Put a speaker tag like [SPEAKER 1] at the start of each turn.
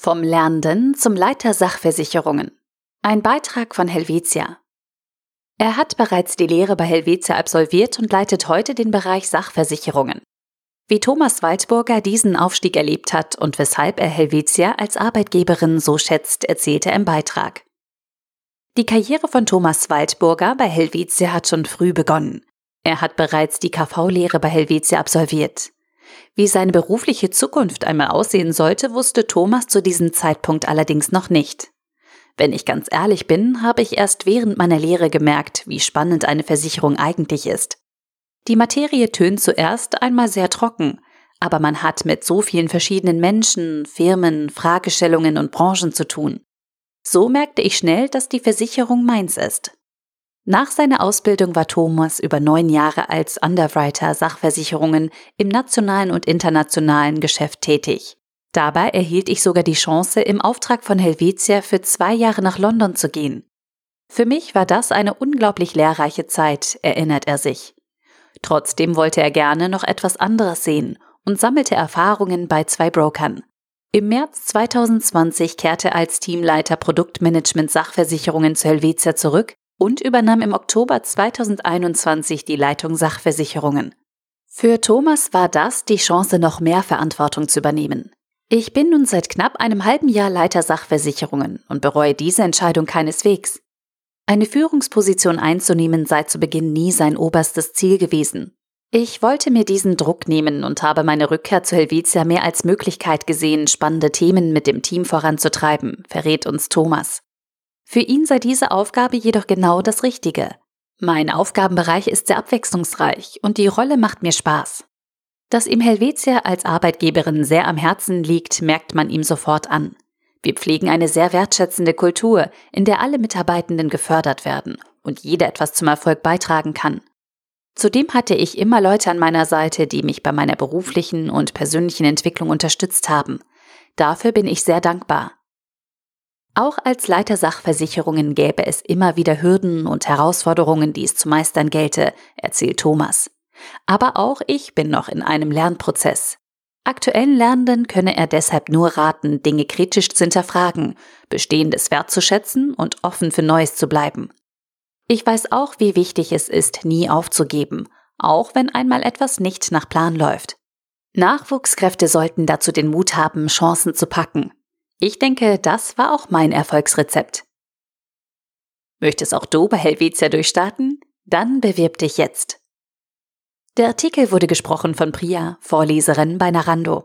[SPEAKER 1] Vom Lernenden zum Leiter Sachversicherungen. Ein Beitrag von Helvetia. Er hat bereits die Lehre bei Helvetia absolviert und leitet heute den Bereich Sachversicherungen. Wie Thomas Waldburger diesen Aufstieg erlebt hat und weshalb er Helvetia als Arbeitgeberin so schätzt, erzählt er im Beitrag. Die Karriere von Thomas Waldburger bei Helvetia hat schon früh begonnen. Er hat bereits die KV-Lehre bei Helvetia absolviert. Wie seine berufliche Zukunft einmal aussehen sollte, wusste Thomas zu diesem Zeitpunkt allerdings noch nicht. Wenn ich ganz ehrlich bin, habe ich erst während meiner Lehre gemerkt, wie spannend eine Versicherung eigentlich ist. Die Materie tönt zuerst einmal sehr trocken, aber man hat mit so vielen verschiedenen Menschen, Firmen, Fragestellungen und Branchen zu tun. So merkte ich schnell, dass die Versicherung meins ist. Nach seiner Ausbildung war Thomas über neun Jahre als Underwriter Sachversicherungen im nationalen und internationalen Geschäft tätig. Dabei erhielt ich sogar die Chance, im Auftrag von Helvetia für zwei Jahre nach London zu gehen. Für mich war das eine unglaublich lehrreiche Zeit, erinnert er sich. Trotzdem wollte er gerne noch etwas anderes sehen und sammelte Erfahrungen bei zwei Brokern. Im März 2020 kehrte er als Teamleiter Produktmanagement Sachversicherungen zu Helvetia zurück und übernahm im Oktober 2021 die Leitung Sachversicherungen. Für Thomas war das die Chance, noch mehr Verantwortung zu übernehmen. Ich bin nun seit knapp einem halben Jahr Leiter Sachversicherungen und bereue diese Entscheidung keineswegs. Eine Führungsposition einzunehmen sei zu Beginn nie sein oberstes Ziel gewesen. Ich wollte mir diesen Druck nehmen und habe meine Rückkehr zu Helvetia mehr als Möglichkeit gesehen, spannende Themen mit dem Team voranzutreiben, verrät uns Thomas. Für ihn sei diese Aufgabe jedoch genau das Richtige. Mein Aufgabenbereich ist sehr abwechslungsreich und die Rolle macht mir Spaß. Dass ihm Helvetia als Arbeitgeberin sehr am Herzen liegt, merkt man ihm sofort an. Wir pflegen eine sehr wertschätzende Kultur, in der alle Mitarbeitenden gefördert werden und jeder etwas zum Erfolg beitragen kann. Zudem hatte ich immer Leute an meiner Seite, die mich bei meiner beruflichen und persönlichen Entwicklung unterstützt haben. Dafür bin ich sehr dankbar. Auch als Leiter Sachversicherungen gäbe es immer wieder Hürden und Herausforderungen, die es zu meistern gelte, erzählt Thomas. Aber auch ich bin noch in einem Lernprozess. Aktuellen Lernenden könne er deshalb nur raten, Dinge kritisch zu hinterfragen, Bestehendes wertzuschätzen und offen für Neues zu bleiben. Ich weiß auch, wie wichtig es ist, nie aufzugeben, auch wenn einmal etwas nicht nach Plan läuft. Nachwuchskräfte sollten dazu den Mut haben, Chancen zu packen, ich denke, das war auch mein Erfolgsrezept. Möchtest auch du bei Helvetia durchstarten? Dann bewirb dich jetzt. Der Artikel wurde gesprochen von Priya, Vorleserin bei Narando.